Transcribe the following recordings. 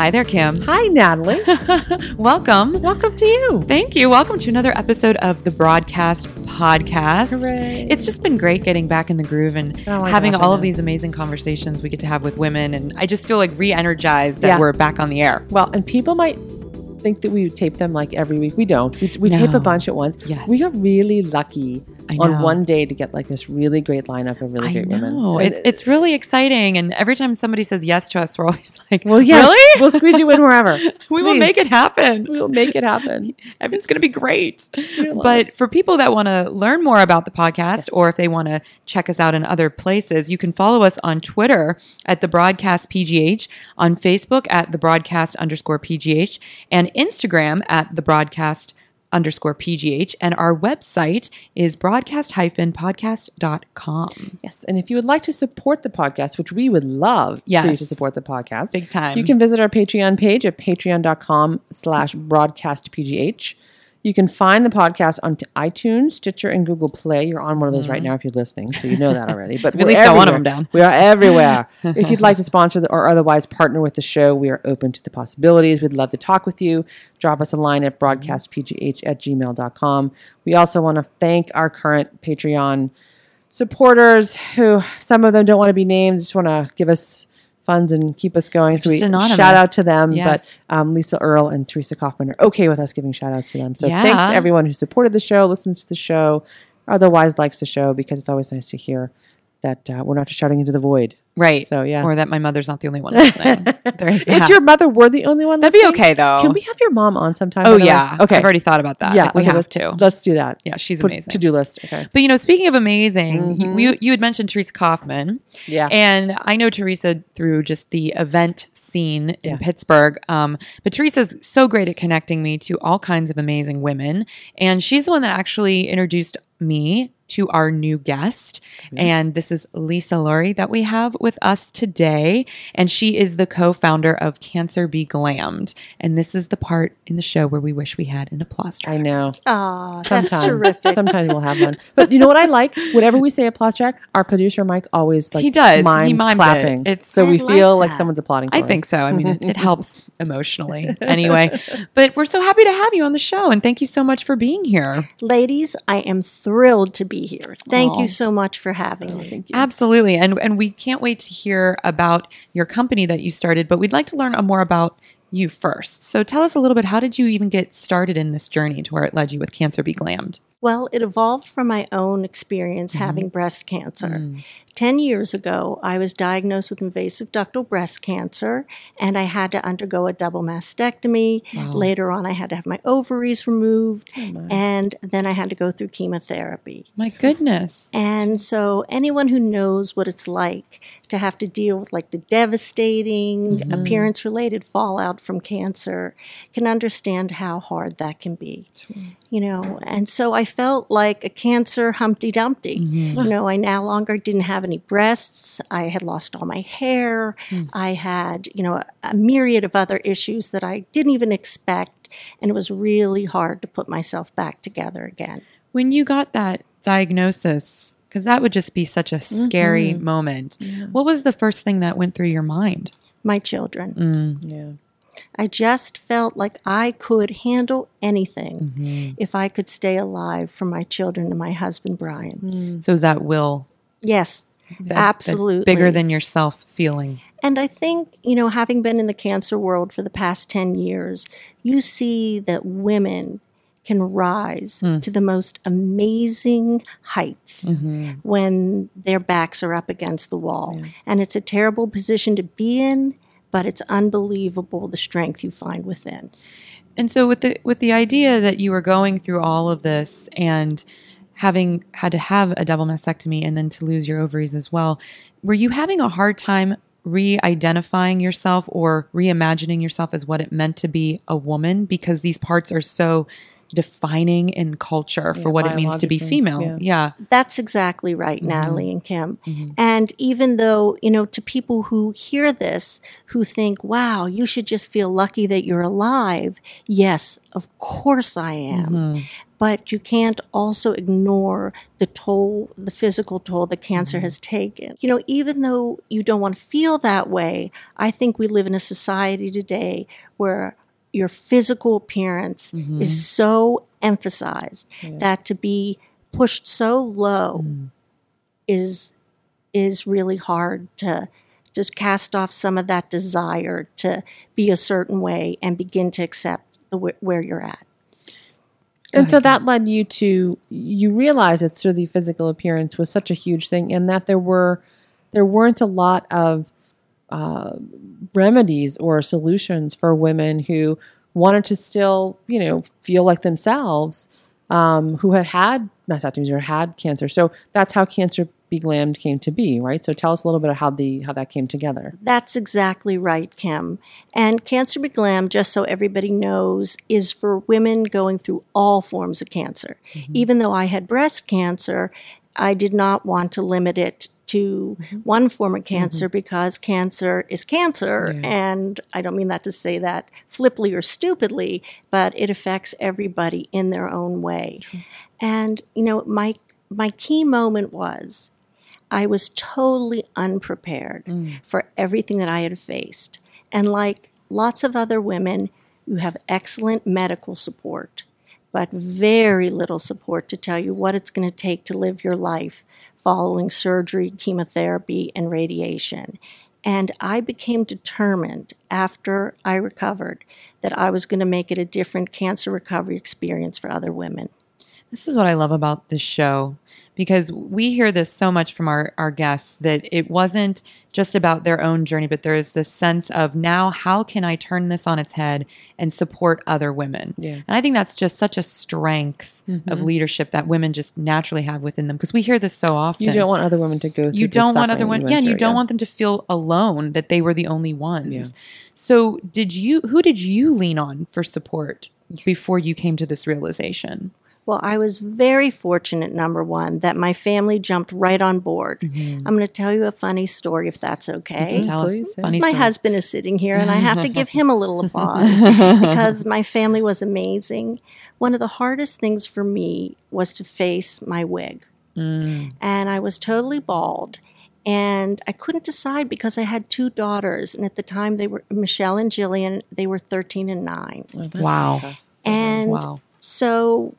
Hi there, Kim. Hi, Natalie. Welcome. Welcome to you. Thank you. Welcome to another episode of the Broadcast Podcast. Hooray. It's just been great getting back in the groove and Oh having all of these amazing conversations we get to have with women. And I just feel like re energized that Yeah. we're back on the air. Well, and people might think that we tape them like every week. We don't. We, we tape a bunch at once. Yes. We are really lucky on one day to get like this really great lineup of really I great women. know. And It's it's really exciting. And every time somebody says yes to us, we're always like, well, yes, Really? we'll squeeze you in wherever. we will make it happen. We will make it happen. It's going to be great. But for people that want to learn more about the podcast Yes. or if they want to check us out in other places, you can follow us on Twitter at the broadcast PGH, on Facebook at the broadcast underscore PGH, and Instagram at the broadcast underscore PGH. And our website is broadcast hyphen podcast.com. Yes, and if you would like to support the podcast, which we would love for you Yes. to support the podcast, Big time. You can visit our Patreon page at patreon.com slash broadcastpgh. You can find the podcast on iTunes, Stitcher, and Google Play. You're on one of those right now if you're listening, so you know that already. But Mm-hmm. At least got one of them down. We are everywhere. if you'd like to sponsor the, or otherwise partner with the show, we are open to the possibilities. We'd love to talk with you. Drop us a line at broadcastpgh at gmail.com. We also want to thank our current Patreon supporters who some of them don't want to be named, just want to give us funds and keep us going. so we shout out to them. Yes. But um, Lisa Earl and Teresa Kaufman are okay with us giving shout outs to them. So Yeah. thanks to everyone who supported the show, listens to the show, otherwise likes the show because it's always nice to hear that uh, we're not just shouting into the void. Right. So, yeah. Or that my mother's not the only one listening. There's If your mother were the only one, That'd be okay, though. Can we have your mom on sometime? Oh, the way? yeah. Okay. I've already thought about that. yeah, Like, we okay, have let's, to. Let's do that. Yeah, she's Put amazing. To do list. Okay. But you know, speaking of amazing, Mhm. you, you had mentioned Teresa Kaufman, Yeah. and I know Teresa through just the event scene in Pittsburgh. Um, but Teresa's so great at connecting me to all kinds of amazing women, and she's the one that actually introduced me to our new guest. And this is Lisa Laurie that we have with us today. And she is the co founder of Cancer Be Glammed. And this is the part in the show where we wish we had an applause track. I know. Aw, that's terrific. Sometimes we'll have one. But you know what I like? Whenever we say applause track, our producer Mike always like He does. He mimes mimes it. clapping. It's- so we I like feel like that. someone's applauding. For I us. think so. I mean, it, it helps emotionally anyway. But we're so happy to have you on the show, and thank you so much for being here. Ladies, I am thrilled to be here. Thank Aw. you so much for having me. Thank you. Absolutely, and and we can't wait to hear about your company that you started. But we'd like to learn more about you first. So tell us a little bit. How did you even get started in this journey to where it led you with Cancer Be Glammed? Well, it evolved from my own experience mm-hmm. having breast cancer. Mm. 10 years ago, I was diagnosed with invasive ductal breast cancer and I had to undergo a double mastectomy. Later on, I had to have my ovaries removed oh, and then I had to go through chemotherapy. My goodness. And so, anyone who knows what it's like to have to deal with like the devastating mm-hmm. appearance related fallout from cancer can understand how hard that can be. You know, and so I felt like a cancer Humpty Dumpty. Mm-hmm. You know, I no longer didn't have any breasts. I had lost all my hair. I had, you know, a, a myriad of other issues that I didn't even expect. And it was really hard to put myself back together again. When you got that diagnosis, because that would just be such a scary moment. What was the first thing that went through your mind? My children. Mm. Yeah. I just felt like I could handle anything Mm-hmm. if I could stay alive for my children and my husband, Brian. So is that will Yes, that- that absolutely. bigger than yourself feeling? And I think, you know, having been in the cancer world for the past 10 years, you see that women can rise Hmm. to the most amazing heights Mm-hmm. when their backs are up against the wall. And it's a terrible position to be in, but it's unbelievable the strength you find within. And so with the with the idea that you were going through all of this and having had to have a double mastectomy and then to lose your ovaries as well, were you having a hard time re-identifying yourself or reimagining yourself as what it meant to be a woman? Because these parts are so defining in culture for Yeah, what it means to be female. yeah. Yeah. That's exactly right, Mm-hmm. Natalie and Kim. And even though, you know, to people who hear this, who think, wow, you should just feel lucky that you're alive, yes, of course I am. Mm-hmm. but you can't also ignore the toll, the physical toll that cancer has taken. You know, even though you don't want to feel that way, I think we live in a society today where your physical appearance is so emphasized that to be pushed so low is is really hard to just cast off some of that desire to be a certain way and begin to accept the wh- where you're at. And so that led you to you realize that sort of the physical appearance was such a huge thing, and that there were there weren't a lot of uh, remedies or solutions for women who wanted to still, you know, feel like themselves, um, who had had mastectomies or had cancer. So that's how Cancer Be Glammed came to be, right? So tell us a little bit of how the how that came together. That's exactly right, Kim. And Cancer Be Glam, just so everybody knows, is for women going through all forms of cancer. Even though I had breast cancer, I did not want to limit it to mm-hmm. one form of mm-hmm. cancer because cancer is cancer. And I don't mean that to say that flippantly or stupidly, but it affects everybody in their own way. And, you know, my, my key moment was I was totally unprepared mm. for everything that I had faced. And like lots of other women, you have excellent medical support, but very little support to tell you what it's going to take to live your life following surgery, chemotherapy, and radiation. And I became determined after I recovered that I was going to make it a different cancer recovery experience for other women. This is what I love about this show because we hear this so much from our, our guests that it wasn't just about their own journey, but there is this sense of now, how can I turn this on its head and support other women? Yeah. And I think that's just such a strength of mm-hmm. leadership that women just naturally have within them because we hear this so often. You don't want other women to go through. you don't want other women yeah and you don't want them to feel alone that they were the only ones Yeah. so did you who did you lean on for support before you came to this realization Well, I was very fortunate, number one, that my family jumped right on board. I'm going to tell you a funny story if that's okay. tell please, us funny my story. husband is sitting here, and I have to give him a little applause because my family was amazing. One of the hardest things for me was to face my wig. Mm. And I was totally bald. And I couldn't decide because I had two daughters. And at the time, they were Michelle and Jillian, they were 13 and 9. Oh, Wow. tough. And wow so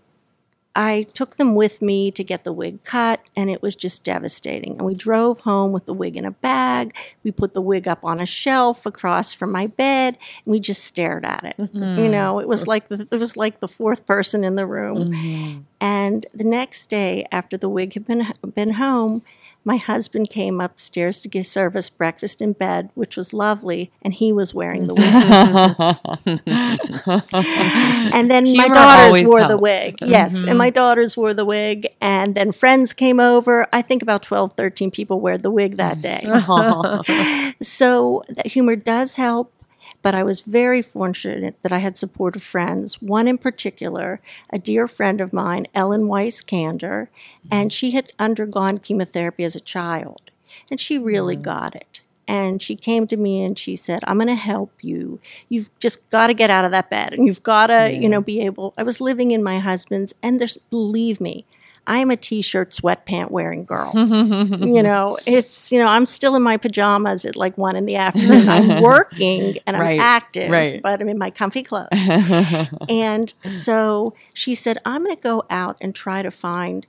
I took them with me to get the wig cut, and it was just devastating. And we drove home with the wig in a bag. We put the wig up on a shelf across from my bed, and we just stared at it. Mm-hmm. You know, it was like the, it was like the fourth person in the room. Mm-hmm. And the next day, after the wig had been been home, my husband came upstairs to give service breakfast in bed, which was lovely, and he was wearing the wig. and then my daughters wore the wig. Yes, and my daughters wore the wig, and then friends came over. I think about 12, 13 people wear the wig that day. so that humor does help. But I was very fortunate that I had supportive friends. One in particular, a dear friend of mine, Ellen Weiss Kander, mm-hmm. and she had undergone chemotherapy as a child, and she really mm. got it. And she came to me and she said, "I'm going to help you. You've just got to get out of that bed, and you've got to, you know, be able." I was living in my husband's, and there's, believe me, I am a t-shirt, sweatpant wearing girl. you know, it's you know, I'm still in my pajamas at like one in the afternoon. I'm working and I'm Right, active, right. but I'm in my comfy clothes. and so she said, I'm going to go out and try to find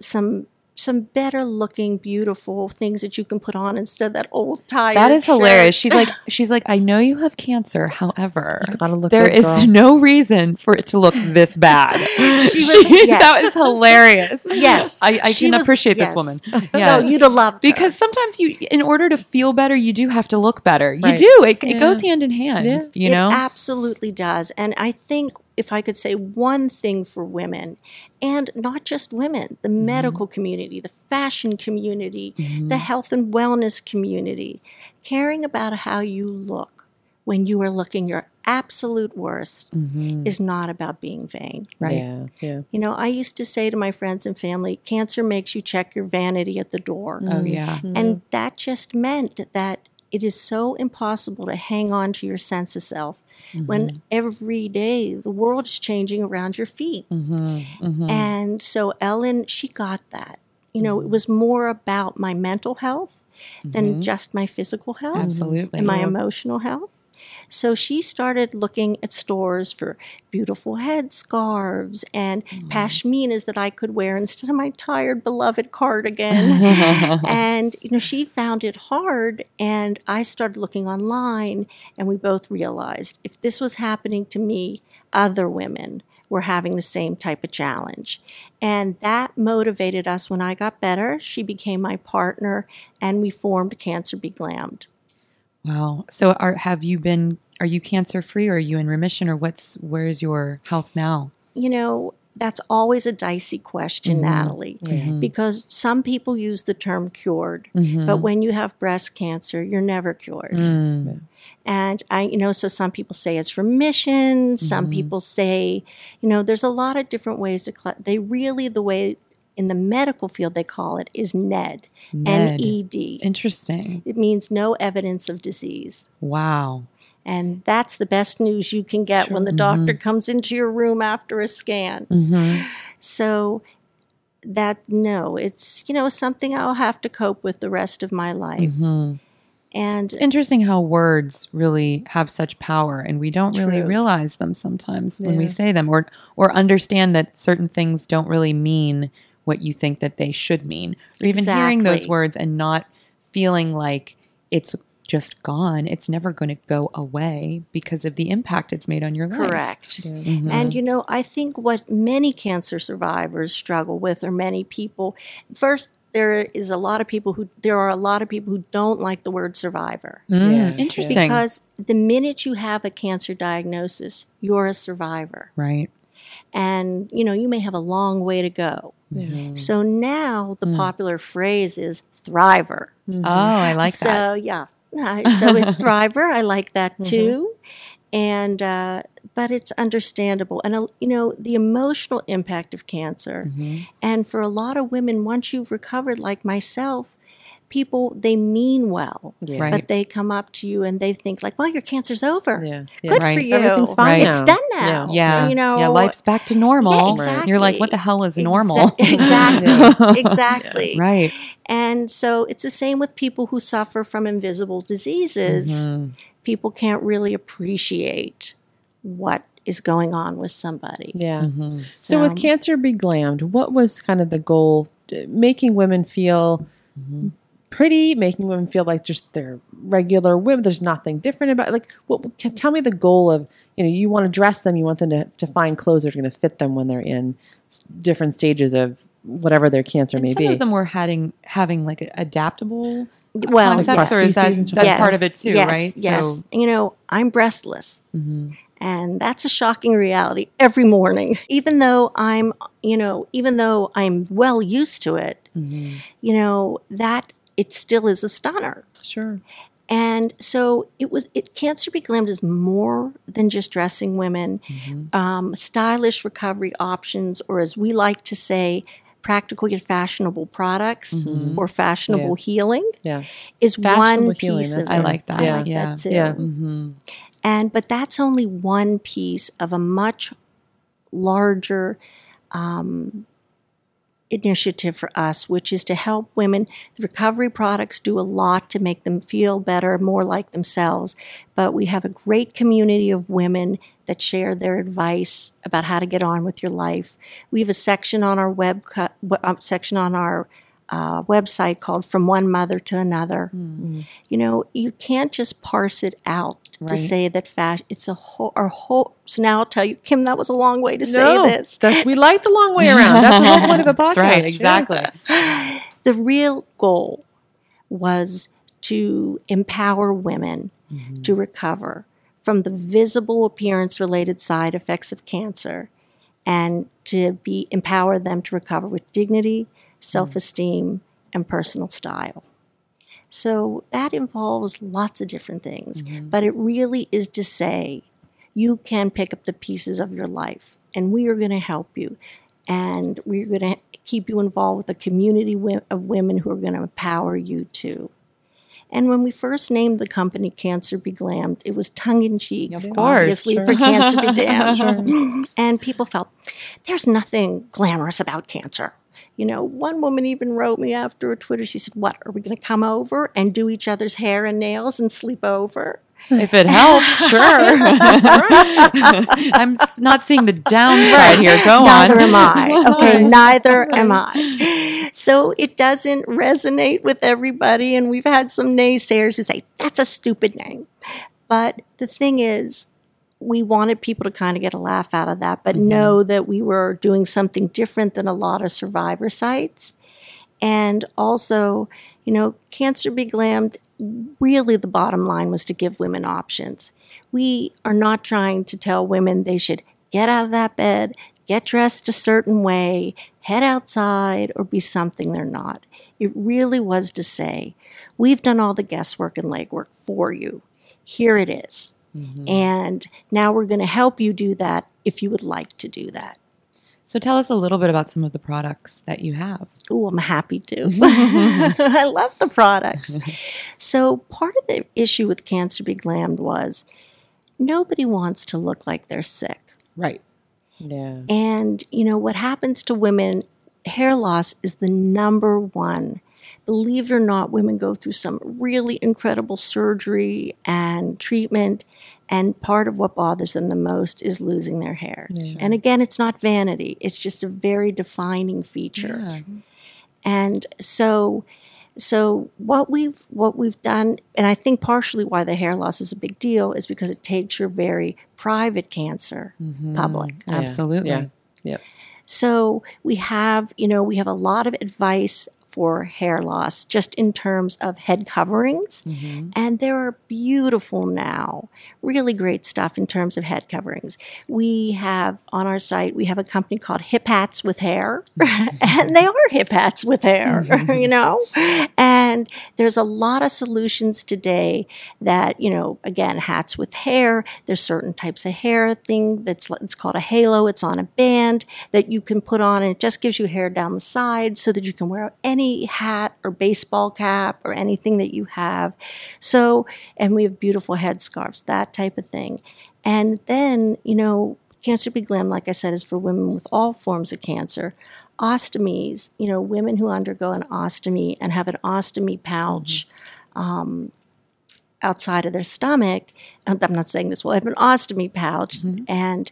some some better looking, beautiful things that you can put on instead of that old tired. that is hilarious she's like she's like i know you have cancer however gotta look there girl. no reason for it to look this bad She was- yes. that was hilarious Yes. i, I can was- appreciate yes. this woman No, yeah you'd have loved her. because sometimes you in order to feel better you do have to look better you do it, Yeah. it goes hand in hand Yeah. you it know absolutely does. And I think if I could say one thing for women, and not just women, the Mm-hmm. medical community, the fashion community, the health and wellness community, caring about how you look when you are looking your absolute worst is not about being vain. Mm-hmm. right Yeah, yeah. You know, I used to say to my friends and family, cancer makes you check your vanity at the door. oh yeah And that just meant that it is so impossible to hang on to your sense of self when every day the world is changing around your feet. Mm-hmm. Mm-hmm. And so Ellen, she got that. You know, it was more about my mental health than just my physical health Absolutely. and my emotional health. So she started looking at stores for beautiful head scarves and mm-hmm. pashminas that I could wear instead of my tired beloved cardigan. and you know, she found it hard and I started looking online and we both realized if this was happening to me, other women were having the same type of challenge. And that motivated us when I got better. She became my partner and we formed Cancer Be Glammed. Wow. So are have you been are you cancer free or are you in remission or what's where's your health now? You know, that's always a dicey question, mm-hmm. Natalie, mm-hmm. because some people use the term cured, mm-hmm. but when you have breast cancer, you're never cured. Mm. And I, you know, so some people say it's remission. Some people say, you know, there's a lot of different ways to. Cl- they really the way in the medical field they call it is NED, Ned. N E D. Interesting. It means no evidence of disease. Wow. And that's the best news you can get when the doctor comes into your room after a scan. Mm-hmm. So that no, it's you know something I'll have to cope with the rest of my life. Mm-hmm. And Interesting how words really have such power and we don't really realize them sometimes when we say them or or understand that certain things don't really mean what you think that they should mean. Or even hearing those words and not feeling like it's just gone. It's never going to go away because of the impact it's made on your life. correct. Mhm. And you know, I think what many cancer survivors struggle with, or many people, first there is a lot of people who there are a lot of people who don't like the word survivor. Mm, Yeah. Interesting. Because the minute you have a cancer diagnosis, you're a survivor. right. And you know, you may have a long way to go. Mm-hmm. So now the Mm. popular phrase is thriver. Oh, I like so that. So yeah, so it's thriver. I like that Mm-hmm. too, and uh, but it's understandable. And uh, you know the emotional impact of cancer, Mhm. and for a lot of women, once you've recovered, like myself, people they mean well, Yeah. Right. but they come up to you and they think like, "Well, your cancer's over. Yeah. Good Right. for you. Everything's fine Right. It's done now. Yeah. you know, yeah, life's back to normal. Yeah, You're like, what the hell is Exa- normal? exactly, exactly. right. And so it's the same with people who suffer from invisible diseases. Mhm. People can't really appreciate what is going on with somebody. Yeah. Mhm. So, with Cancer Be Glammed, what was kind of the goal? Uh, Making women feel Mm-hmm. Pretty, making women feel like just they're regular women. There's nothing different about it. like. What? can- Tell me the goal of you know you want to dress them, you want them to, to find clothes that are going to fit them when they're in different stages of whatever their cancer And may some be. of them were having having like adaptable well, concepts, or is that that's stuff. part of it too, yes, right? Yes. You know, I'm breastless. Mhm. And that's a shocking reality every morning. Even though I'm, you know, even though I'm well used to it, Mhm. you know, that it still is a stunner. sure. And so it was. It Cancer Be Glammed is more than just dressing women. Mhm. Um, stylish recovery options, or as we like to say, practical yet fashionable products, Mhm. or fashionable healing, Yeah. is Fashionable one healing, piece of it. I like that. Yeah. Yeah. that too. Yeah. Mhm. And but that's only one piece of a much larger um, initiative for us, which is to help women. The recovery products do a lot to make them feel better, more like themselves. But we have a great community of women that share their advice about how to get on with your life. We have a section on our web cu- w- um, section on our uh, website called "From One Mother to Another." You know, you can't just parse it out to say that fashion. It's a whole. Our whole. So now I'll tell you, Kim, that was a long way to no, say this. we like the long way around. That's the whole point of a podcast. That's right, Yeah. exactly. The real goal was to empower women mm-hmm. to recover from the visible appearance related side effects of cancer and to be empower them to recover with dignity, mm-hmm. self-esteem and personal style. So that involves lots of different things, mm-hmm. but it really is to say you can pick up the pieces of your life and we are going to help you and we're going to keep you involved with a community of women who are going to empower you too. And when we first named the company Cancer Be Glammed, it was tongue in cheek, Of course, obviously, sure. for Cancer Be Damned. And people felt there's nothing glamorous about cancer. You know, one woman even wrote me after a Twitter. She said, "What are we going to come over and do each other's hair and nails and sleep over?" If it helps, sure. I'm not seeing the downside here. Go neither on. am I. Okay, neither am I. So it doesn't resonate with everybody, and we've had some naysayers who say that's a stupid name. But the thing is, we wanted people to kind of get a laugh out of that, but mm-hmm. know that we were doing something different than a lot of survivor sites. And also, you know, Cancer Be Glammed, really the bottom line was to give women options. We are not trying to tell women they should get out of that bed, get dressed a certain way, head outside, or be something they're not. It really was to say, we've done all the guesswork and legwork for you. Here it is. Mm-hmm. And now we're going to help you do that if you would like to do that. So tell us a little bit about some of the products that you have. Oh, I'm happy to. I love the products. So, part of the issue with Cancer Be Glammed was nobody wants to look like they're sick. Right. Yeah. And, you know, what happens to women, hair loss is the number one. Believe it or not, women go through some really incredible surgery and treatment. And part of what bothers them the most is losing their hair. And again, it's not vanity, it's just a very defining feature. Yeah. And so so what we've what we've done and I think partially why the hair loss is a big deal is because it takes your very private cancer public. Mm-hmm. Absolutely. Yeah. Yep. So we have, you know, we have a lot of advice for hair loss just in terms of head coverings. Mm-hmm. And there are beautiful now, really great stuff in terms of head coverings. We have on our site, we have a company called Hip Hats with Hair, and they are hip hats with hair, mm-hmm. you know? And there's a lot of solutions today that, you know, again, hats with hair, there's certain types of hair thing that's it's called a halo, it's on a band that you can put on and it just gives you hair down the side so that you can wear any hat or baseball cap or anything that you have. So, and we have beautiful headscarves, that type of thing. And then, you know, Cancer Be Glam, like I said, is for women with all forms of cancer. Ostomies, you know, women who undergo an ostomy and have an ostomy pouch mm-hmm. um, outside of their stomach. and I'm not saying this will have an ostomy pouch, mm-hmm. and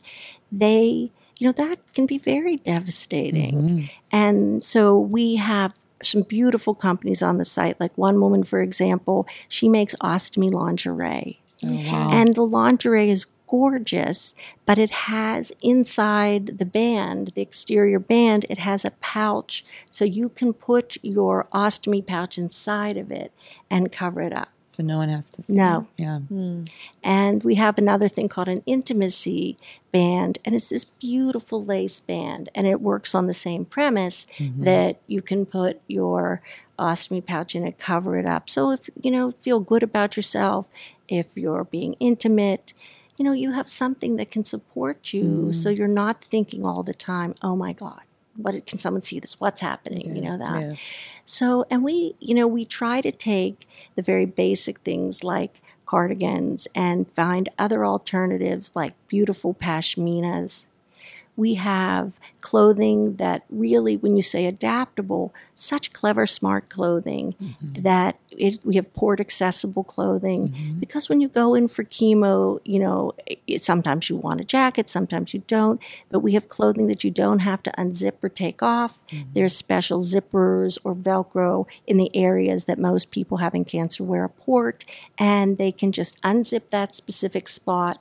they, you know, that can be very devastating. Mm-hmm. And so we have some beautiful companies on the site. Like one woman, for example, she makes ostomy lingerie. Oh, wow. And the lingerie is gorgeous, but it has inside the band, the exterior band, it has a pouch. So you can put your ostomy pouch inside of it and cover it up. so no one has to see. No. it. Yeah. Hmm. And we have another thing called an intimacy band, and it's this beautiful lace band, and it works on the same premise mm-hmm. that you can put your ostomy pouch in it, cover it up. So if you know, feel good about yourself, if you're being intimate, you know, you have something that can support you, so mm-hmm. you're not thinking all the time, "Oh my God." What can someone see this? What's happening? you know that. Yeah. So, and we, you know, we try to take the very basic things like cardigans and find other alternatives like beautiful pashminas. We have clothing that really, when you say adaptable, such clever, smart clothing mm-hmm. that it, we have port accessible clothing. Mm-hmm. Because when you go in for chemo, you know, it, sometimes you want a jacket, sometimes you don't, but we have clothing that you don't have to unzip or take off. Mm-hmm. There's special zippers or Velcro in the areas that most people having cancer wear a port, and they can just unzip that specific spot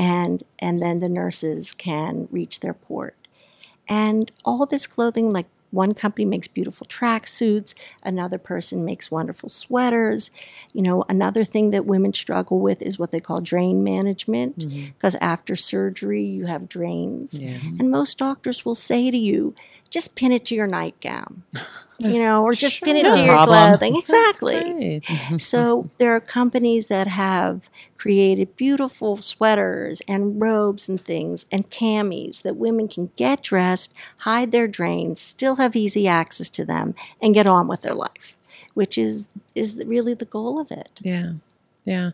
and and then the nurses can reach their port. And all this clothing, like one company makes beautiful track suits, another person makes wonderful sweaters. You know, another thing that women struggle with is what they call drain management, mm-hmm. because after surgery, you have drains. And most doctors will say to you, just pin it to your nightgown, you know, or just pin it Sure. to your Problem. clothing. Exactly. So there are companies that have created beautiful sweaters and robes and things and camis that women can get dressed, hide their drains, still have easy access to them, and get on with their life which is is really the goal of it. Yeah. Yeah.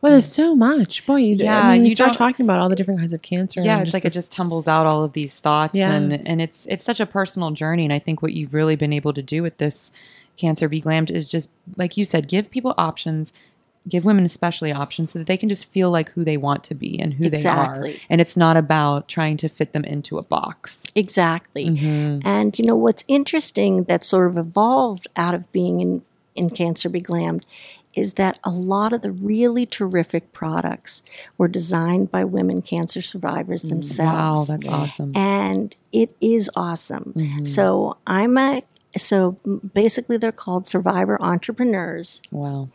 Well, there's so much. Boy, you, Yeah, I mean, you you start talking about all the different kinds of cancer. yeah and it's like this- it just tumbles out all of these thoughts Yeah. and and it's it's such a personal journey and i think what you've really been able to do with this cancer be glammed is just like you said give people options give women especially options so that they can just feel like who they want to be and who they are and it's not about trying to fit them into a box Exactly. Mhm. And you know what's interesting that sort of evolved out of being in, in Cancer Be Glammed is that a lot of the really terrific products were designed by women cancer survivors themselves. wow that's awesome and it is awesome. Mhm. So I'm a so basically they're called survivor entrepreneurs wow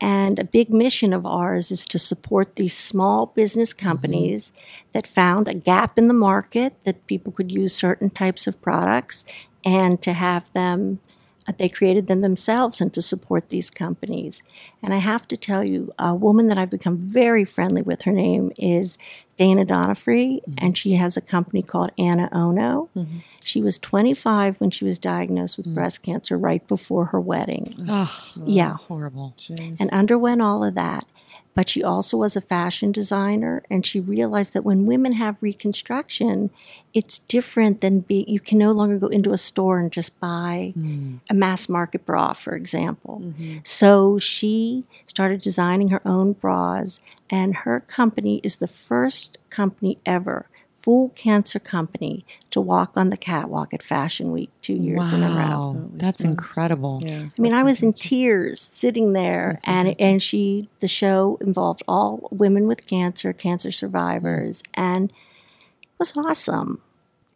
and a big mission of ours is to support these small business companies that found a gap in the market that people could use certain types of products and to have them, Uh, they created them themselves and to support these companies. And I have to tell you, a woman that I've become very friendly with, her name is Dana Donofree, mm-hmm. and she has a company called AnaOno. Mm-hmm. She was 25 when she was diagnosed with mm. breast cancer right before her wedding. oh Yeah horrible Jeez. and underwent all of that. But she also was a fashion designer, and she realized that when women have reconstruction, it's different than be. You can no longer go into a store and just buy mm. a mass market bra, for example. Mm-hmm. So she started designing her own bras, and her company is the first company ever, full cancer company, to walk on the catwalk at Fashion Week two years in a row. that's smokes. incredible yeah. I mean, I was in tears sitting there, That's and fantastic. and she the show involved all women with cancer, cancer survivors, and it was awesome.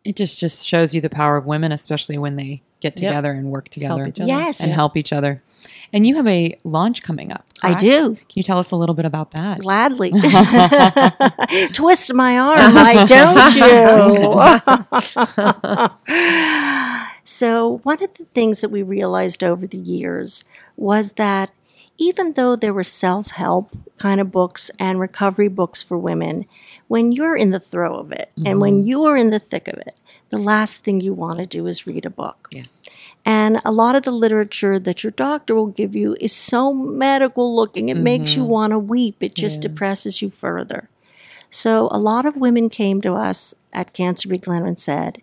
it just just shows you the power of women especially when they get Yep. together and work together each. Yes, and help each other. And you have a launch coming up. I do. Can you tell us a little bit about that? gladly. Twist my arm, why don't you? so, one of the things that we realized over the years was that even though there were self help kind of books and recovery books for women, when you're in the throe of it and when mm-hmm. you're in the thick of it, the last thing you want to do is read a book. Yeah. And a lot of the literature that your doctor will give you is so medical looking, it makes you want to weep. It just Yeah. depresses you further. So a lot of women came to us at Cancer Glen and said,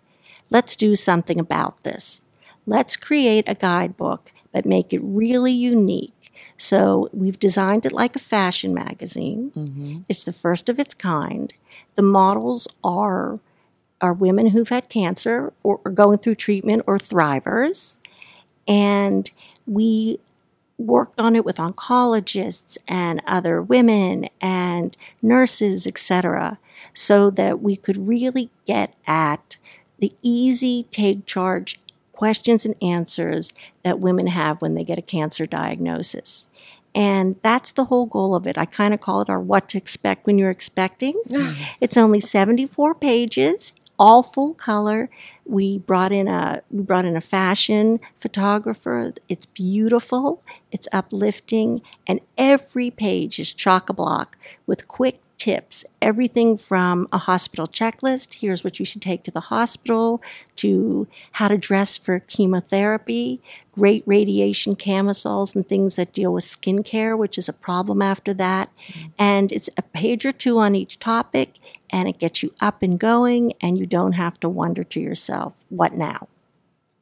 let's do something about this. Let's create a guidebook, but make it really unique. So we've designed it like a fashion magazine. Mm-hmm. It's the first of its kind. The models are are women who've had cancer or are going through treatment or thrivers. And we worked on it with oncologists and other women and nurses, etc., so that we could really get at the easy take charge questions and answers that women have when they get a cancer diagnosis. And that's the whole goal of it. I kind of call it our what to expect when you're expecting. Mm. It's only 74 pages, all full color. We brought in a we brought in a fashion photographer. It's beautiful, it's uplifting, and every page is chock a block with quick tips. Everything from a hospital checklist, here's what you should take to the hospital, to how to dress for chemotherapy, great radiation camisoles and things that deal with skincare, which is a problem after that. Mm. And it's a page or two on each topic, and it gets you up and going, and you don't have to wonder to yourself, what now?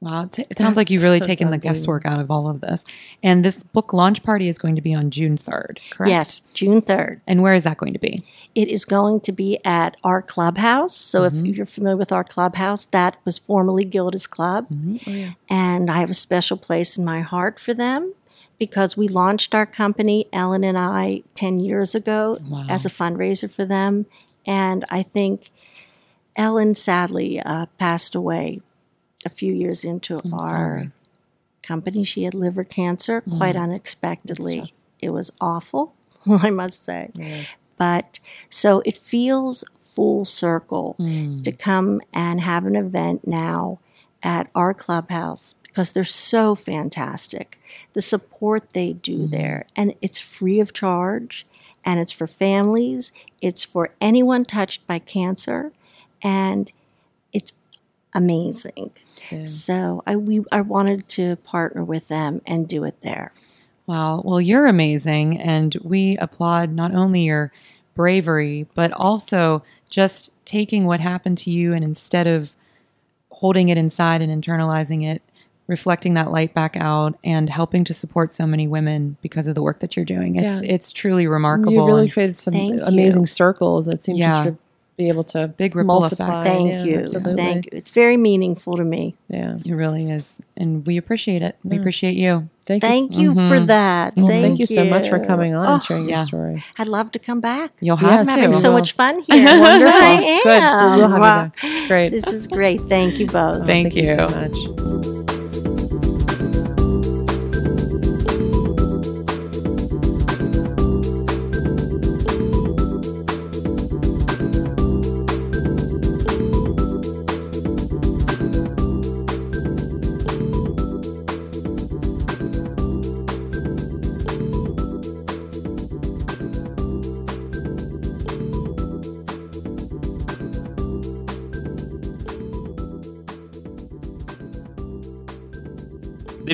Wow, it, it sounds like you've really That's taken the guesswork out of all of this. And this book launch party is going to be on June 3rd, correct? Yes, June 3rd. And where is that going to be? It is going to be at our clubhouse. So if mm-hmm. you're familiar with our clubhouse, that was formerly Gilda's Club. Mm-hmm. Oh, yeah. And I have a special place in my heart for them because we launched our company, Ellen and I, 10 years ago Wow. as a fundraiser for them. And I think Ellen sadly uh, passed away a few years into I'm our sorry. company. She had liver cancer Mm, quite unexpectedly. It was awful, I must say. Yeah. But so it feels full circle Mm. to come and have an event now at our clubhouse because they're so fantastic. The support they do there, and it's free of charge, and it's for families, it's for anyone touched by cancer, and it's amazing. Yeah. So I we I wanted to partner with them and do it there. Wow. Well, you're amazing. And we applaud not only your bravery, but also just taking what happened to you and instead of holding it inside and internalizing it, reflecting that light back out and helping to support so many women because of the work that you're doing. It's Yeah. it's truly remarkable. You really and created some amazing you. circles that seem Yeah. to sort of be able to Big ripple multiply. effect. Thank Yeah, you. absolutely. Thank you. It's very meaningful to me. Yeah. it really is. And we appreciate it. We Yeah. appreciate you. Thank, Thank you. you for mm-hmm. that. Well, thank, thank you so much for coming on and Oh, sharing yeah. your story. I'd love to come back. You'll Yes, have I'm to. having so will. much fun here. Wonderful. I Good. We will have you Wow. back. Great. This is great. Thank you both. Oh, thank you so much.